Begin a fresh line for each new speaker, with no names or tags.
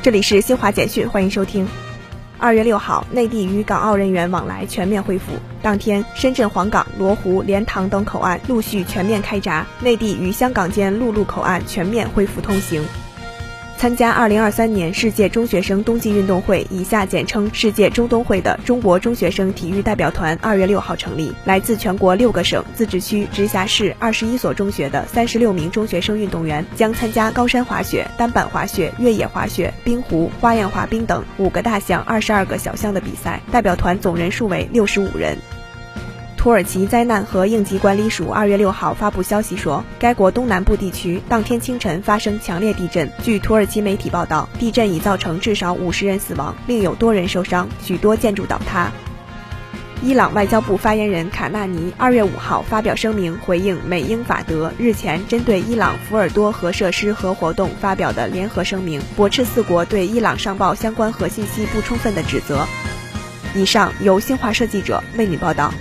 这里是新华简讯，欢迎收听。二月六号，内地与港澳人员往来全面恢复。当天，深圳黄港、罗湖、莲塘等口岸陆续全面开闸，内地与香港间陆路口岸全面恢复通行。参加二零二三年世界中学生冬季运动会（以下简称世界中冬会）的中国中学生体育代表团二月六号成立，来自全国六个省、自治区、直辖市二十一所中学的三十六名中学生运动员将参加高山滑雪、单板滑雪、越野滑雪、冰壶、花样滑冰等五个大项、二十二个小项的比赛。代表团总人数为六十五人。土耳其灾难和应急管理署二月六号发布消息说，该国东南部地区当天清晨发生强烈地震。据土耳其媒体报道，地震已造成至少五十人死亡，另有多人受伤，许多建筑倒塌。伊朗外交部发言人卡纳尼二月五号发表声明，回应美英法德日前针对伊朗福尔多核设施核活动发表的联合声明，驳斥四国对伊朗上报相关核信息不充分的指责。以上由新华社记者为你报道。